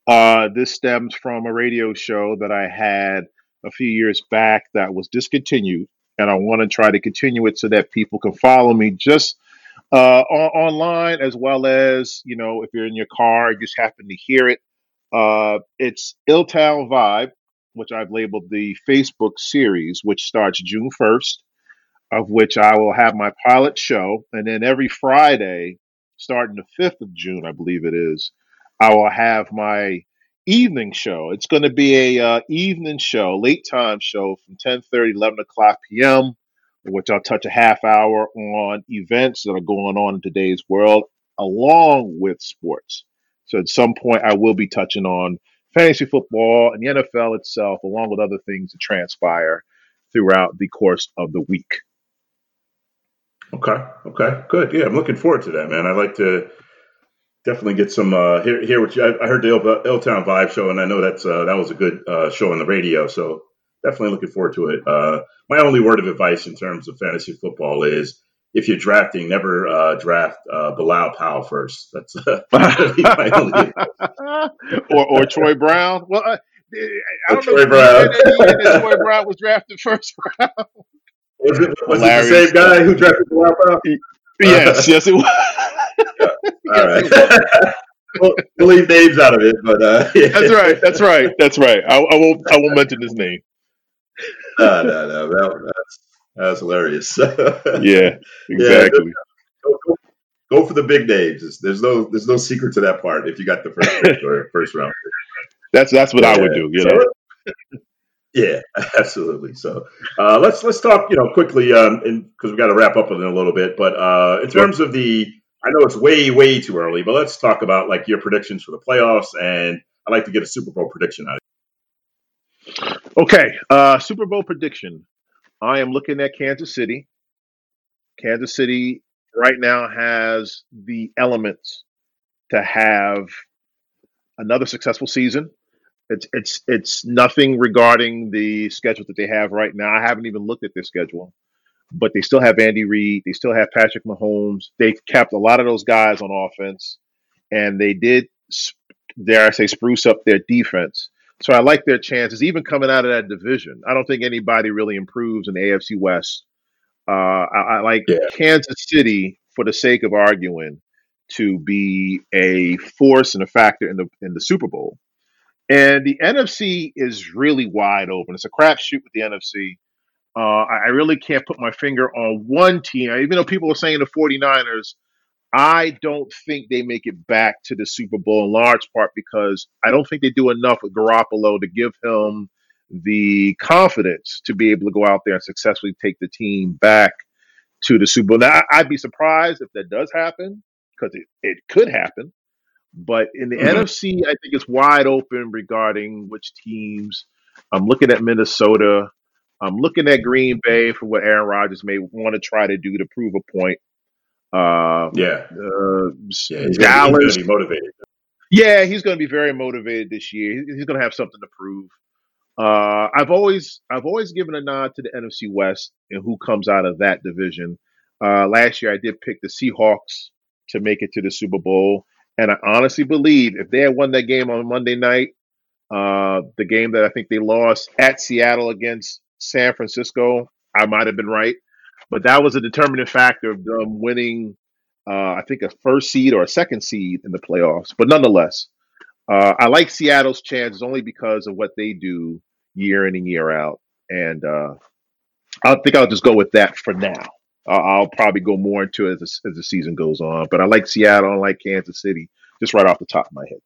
uh, this stems from a radio show that I had a few years back that was discontinued, and I want to try to continue it so that people can follow me just uh, on- online as well as you know if you're in your car, you just happen to hear it. Uh, it's Illtown Vibe, which I've labeled the Facebook series, which starts June 1st, of which I will have my pilot show, and then every Friday, starting the 5th of June, I believe it is. I will have my evening show. It's going to be a uh, evening show, late time show from 10 30, 11 o'clock p.m., which I'll touch a half hour on events that are going on in today's world, along with sports. So at some point, I will be touching on fantasy football and the NFL itself, along with other things that transpire throughout the course of the week. Okay. Okay. Good. Yeah, I'm looking forward to that, man. I'd like to definitely get some uh, hear hear what you. I, I heard the Illtown Vibe show, and I know that's uh, that was a good uh, show on the radio. So definitely looking forward to it. Uh, my only word of advice in terms of fantasy football is if you're drafting, never uh, draft uh, Bilal Powell first. That's uh, my only or or Troy Brown. Well, uh, I don't Troy know Brown. that Troy Brown was drafted first round. Was it, was it the same guy who drafted Bilal Powell? Yes, yes, it was. All right. we'll, we'll, leave names out of it, but uh, yeah. that's right. That's right. That's right. I, I won't. I won't mention his name. No, no, no. That, that's that's hilarious. yeah, exactly. Yeah, go, for the big names. There's no there's no secret to that part. If you got the first pick or first round. That's that's what yeah. I would do. You know. Yeah, absolutely. So uh, let's let's talk, you know, quickly, um, because we got to wrap up in a little bit. But uh, in terms of the I know it's way, way too early, but let's talk about like your predictions for the playoffs. And I'd like to get a Super Bowl prediction out of you. Okay. Uh, Super Bowl prediction. I am looking at Kansas City. Kansas City right now has the elements to have another successful season. It's it's it's nothing regarding the schedule that they have right now. I haven't even looked at their schedule but they still have Andy Reid. They still have Patrick Mahomes. They've kept a lot of those guys on offense, and they did, dare I say, spruce up their defense. So I like their chances, even coming out of that division. I don't think anybody really improves in the AFC West. Uh, I, I, like yeah. Kansas City for the sake of arguing to be a force and a factor in the in the Super Bowl. And the NFC is really wide open. It's a crapshoot with the NFC. Uh, I really can't put my finger on one team. Even though people are saying the 49ers, I don't think they make it back to the Super Bowl in large part because I don't think they do enough with Garoppolo to give him the confidence to be able to go out there and successfully take the team back to the Super Bowl. Now, I'd be surprised if that does happen because it, it could happen. But in the hmm NFC, I think it's wide open regarding which teams. I'm looking at Minnesota. I'm looking at Green Bay for what Aaron Rodgers may want to try to do to prove a point. Uh, Yeah, uh, yeah, he's gonna be he's gonna Dallas. be motivated. Yeah, he's going to be very motivated this year. He's going to have something to prove. Uh, I've always I've always given a nod to the NFC West and who comes out of that division. Uh, last year, I did pick the Seahawks to make it to the Super Bowl, and I honestly believe if they had won that game on Monday night, uh, the game that I think they lost at Seattle against San Francisco, I might have been right, but that was a determining factor of them winning. Uh, I think a first seed or a second seed in the playoffs, but nonetheless. Uh, I like Seattle's chances only because of what they do year in and year out, and uh, I think I'll just go with that for now. I'll, I'll probably go more into it as as the season goes on, but I like Seattle, I like Kansas City, just right off the top of my head.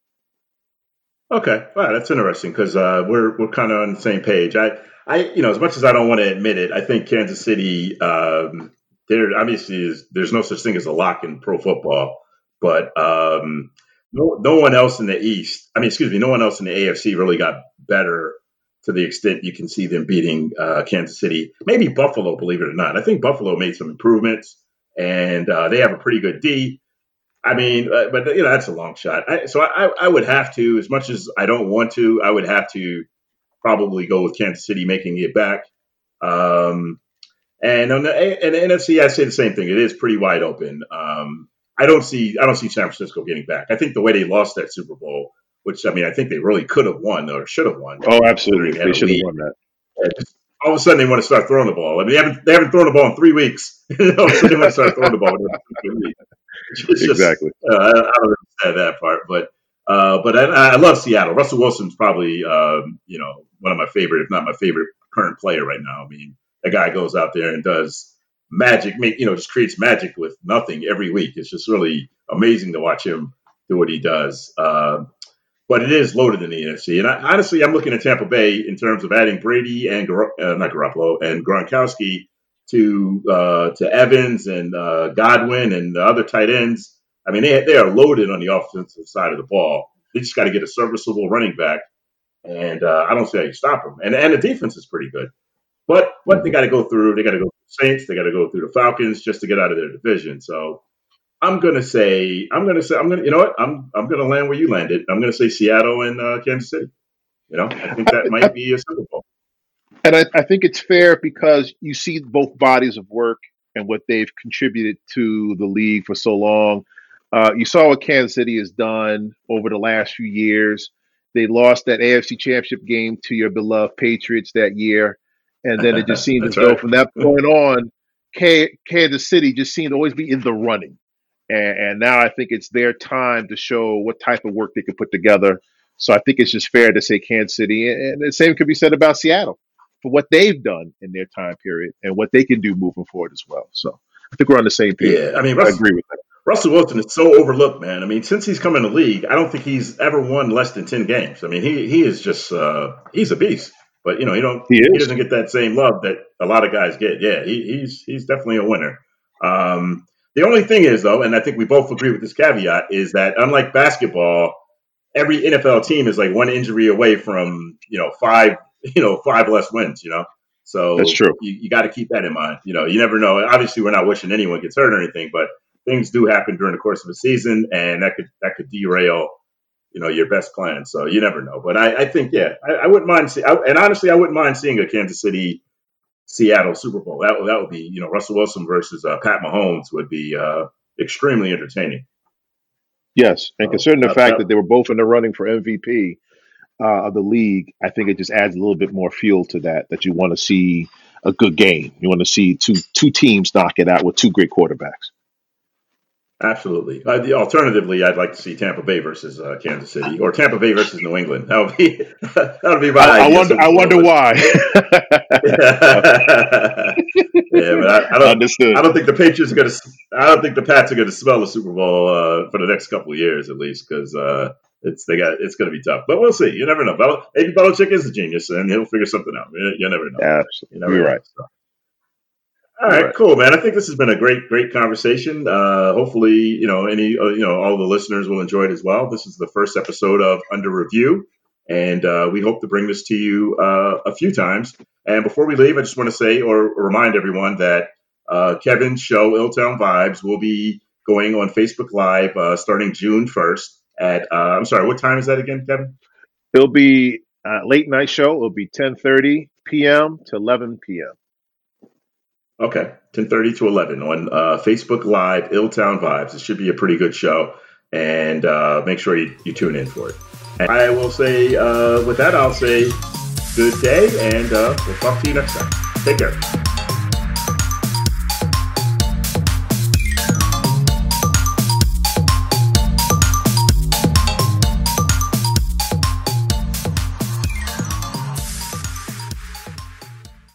Okay, wow, that's interesting because uh, we're we're kind of on the same page. I, I, you know, as much as I don't want to admit it, I think Kansas City. Um, there obviously is there's no such thing as a lock in pro football, but um, no, no one else in the East. I mean, excuse me, no one else in the AFC really got better to the extent you can see them beating uh, Kansas City. Maybe Buffalo, believe it or not. I think Buffalo made some improvements, and uh, they have a pretty good D. I mean, uh, but you know that's a long shot. I, so I, I would have to, as much as I don't want to, I would have to probably go with Kansas City making it back. Um, and on the, and the NFC, I say the same thing. It is pretty wide open. Um, I don't see I don't see San Francisco getting back. I think the way they lost that Super Bowl, which I mean, I think they really could have won or should have won, Oh, absolutely, they they should have won that. All of a sudden, they want to start throwing the ball. I mean, they haven't they haven't thrown the ball in three weeks. all of a sudden, they want to start throwing the ball. Just Exactly. uh, I, I don't understand that part, but uh, but I, I love Seattle. Russell Wilson's probably um, you know one of my favorite, if not my favorite, current player right now. I mean, that guy goes out there and does magic, make you know, just creates magic with nothing every week. It's just really amazing to watch him do what he does. Uh, but it is loaded in the NFC, and I, honestly, I'm looking at Tampa Bay in terms of adding Brady and Gar- uh, not Garoppolo and Gronkowski to uh, to Evans and uh, Godwin and the other tight ends. I mean, they they are loaded on the offensive side of the ball. They just got to get a serviceable running back, and uh, I don't see how you stop them. And and the defense is pretty good, but but they got to go through. They got to go through the Saints. They got to go through the Falcons just to get out of their division. So I'm gonna say I'm gonna say I'm gonna you know what I'm I'm gonna land where you landed. I'm gonna say Seattle and uh, Kansas City. You know, I think that might be a Super Bowl. And I, I think it's fair because you see both bodies of work and what they've contributed to the league for so long. Uh, you saw what Kansas City has done over the last few years. They lost that AFC Championship game to your beloved Patriots that year, and then it just seemed as though right. from that point on, K- Kansas City just seemed to always be in the running. And, and now I think it's their time to show what type of work they can put together. So I think it's just fair to say Kansas City, and and the same could be said about Seattle for what they've done in their time period and what they can do moving forward as well. So I think we're on the same page. Yeah, I mean, I agree with that. Russell Wilson is so overlooked, man. I mean, since he's come in the league, I don't think he's ever won less than ten games. I mean, he he is just uh, he's a beast. But you know, you don't He he doesn't get that same love that a lot of guys get. Yeah, he, he's he's definitely a winner. Um, the only thing is though, and I think we both agree with this caveat, is that unlike basketball, every NFL team is like one injury away from you know five you know five less wins. You know, so That's true. you, you got to keep that in mind. You know, you never know. Obviously, we're not wishing anyone gets hurt or anything, but things do happen during the course of a season, and that could that could derail you know your best plan. So you never know. But I, I think yeah, I, I wouldn't mind see, I, and honestly, I wouldn't mind seeing a Kansas City Seattle Super Bowl. That would that would be you know Russell Wilson versus uh, Pat Mahomes would be uh, extremely entertaining. Yes. And So considering the that, fact that that they were both in the running for MVP uh, of the league, I think it just adds a little bit more fuel to that, that you want to see a good game. You want to see two two teams knock it out with two great quarterbacks. Absolutely. Uh, the, alternatively, I'd like to see Tampa Bay versus uh, Kansas City, or Tampa Bay versus New England. That would be that would be my I, I wonder. I wonder why. yeah, but I, I don't. Understood. I don't think the Patriots are going to. I don't think the Pats are going to smell the Super Bowl uh, for the next couple of years, at least, because uh, it's they got it's going to be tough. But we'll see. You never know. Bel- maybe Belichick is a genius, and he'll figure something out. You, you never know. You Absolutely. never You're know. right. So. All right, right, cool, man. I think this has been a great, great conversation. Uh, hopefully, you know, any, uh, you know, all the listeners will enjoy it as well. This is the first episode of Under Review, and uh, we hope to bring this to you uh, a few times. And before we leave, I just want to say or remind everyone that uh, Kevin's show, Illtown Vibes, will be going on Facebook Live uh, starting June first. At I'm sorry, what time is that again, Kevin? It'll be late night show. It'll be 10:30 p.m. to 11 p.m. Okay, 10:30 to 11 on uh, Facebook Live, Illtown Vibes. It should be a pretty good show, and uh, make sure you, you, tune in for it. And I will say, uh, with that, I'll say good day, and uh, we'll talk to you next time. Take care.